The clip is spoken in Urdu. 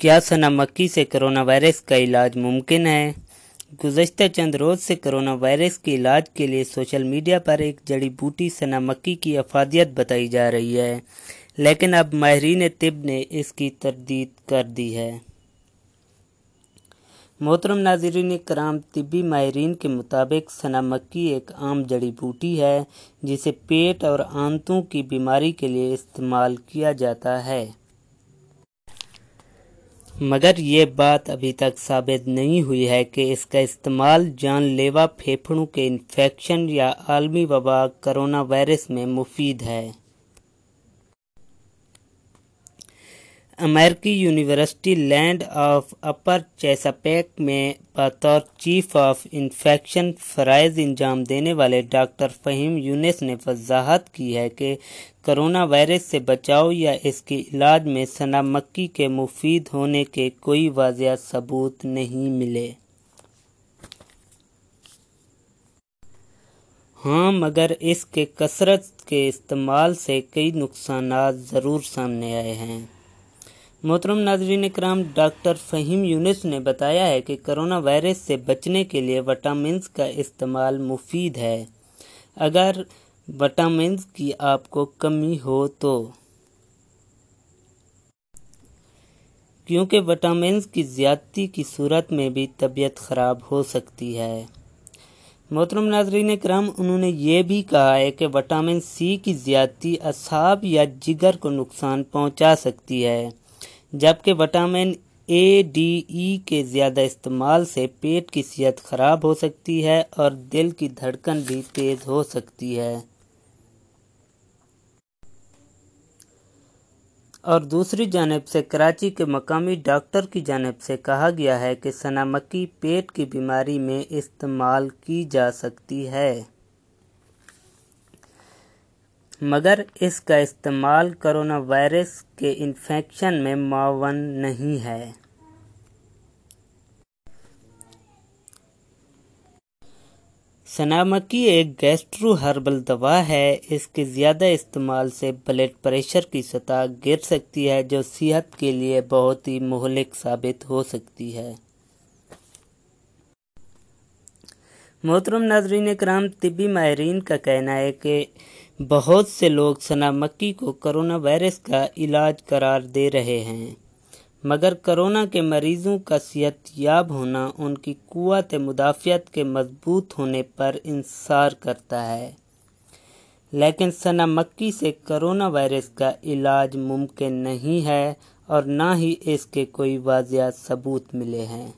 کیا سونامکی سے کرونا وائرس کا علاج ممکن ہے؟ گزشتہ چند روز سے کرونا وائرس کے علاج کے لیے سوشل میڈیا پر ایک جڑی بوٹی سونامکی کی افادیت بتائی جا رہی ہے، لیکن اب ماہرین طب نے اس کی تردید کر دی ہے۔ محترم ناظرین کرام، طبی ماہرین کے مطابق سونامکی ایک عام جڑی بوٹی ہے، جسے پیٹ اور آنتوں کی بیماری کے لیے استعمال کیا جاتا ہے۔ مگر یہ بات ابھی تک ثابت نہیں ہوئی ہے کہ اس کا استعمال جان لیوا پھیپھڑوں کے انفیکشن یا عالمی وبا کرونا وائرس میں مفید ہے۔ امریکی university land of upper Chesapeake میں بطور چیف آف انفیکشن فرائض انجام دینے والے ڈاکٹر فہیم یونس نے وضاحت کی ہے کہ کرونا وائرس سے بچاؤ یا اس کے علاج میں سنا مکی کے مفید ہونے کے کوئی واضح ثبوت نہیں ملے۔ ہاں مگر اس کے کثرت کے استعمال سے کئی نقصانات ضرور سامنے آئے ہیں۔ محترم ناظرین اکرام، ڈاکٹر فہیم یونس نے بتایا ہے کہ کرونا وائرس سے بچنے کے لیے وٹامنز کا استعمال مفید ہے۔ اگر وٹامنز کی آپ کو کمی ہو تو۔ کیونکہ وٹامنز کی زیادتی کی صورت میں بھی طبیعت خراب ہو سکتی ہے۔ محترم ناظرین کرم انہوں نے یہ بھی کہا ہے کہ وٹامن سی کی زیادتی اعصاب یا جگر کو نقصان پہنچا سکتی ہے۔ جبکہ وٹامن اے، ڈی، ای کے زیادہ استعمال سے پیٹ کی صحت خراب ہو سکتی ہے اور دل کی دھڑکن بھی تیز ہو سکتی ہے۔ اور دوسری جانب سے کراچی کے مقامی ڈاکٹر کی جانب سے کہا گیا ہے کہ سنامکی پیٹ کی بیماری میں استعمال کی جا سکتی ہے۔ مگر اس کا استعمال کرونا وائرس کے انفیکشن میں معاون نہیں ہے۔ سنامکی ایک گیسٹرو ہربل دوا ہے۔ اس کے زیادہ استعمال سے بلڈ پریشر کی سطح گر سکتی ہے، جو صحت کے لیے بہت ہی مہلک ثابت ہو سکتی ہے۔ محترم ناظرین کرام، طبی ماہرین کا کہنا ہے کہ بہت سے لوگ سنا مکی کو کرونا وائرس کا علاج قرار دے رہے ہیں۔ مگر کرونا کے مریضوں کا صحت یاب ہونا، ان کی قوت مدافعت کے مضبوط ہونے پر انحصار کرتا ہے۔ لیکن ثنا مکی سے کرونا وائرس کا علاج ممکن نہیں ہے اور نہ ہی اس کے کوئی واضح ثبوت ملے ہیں۔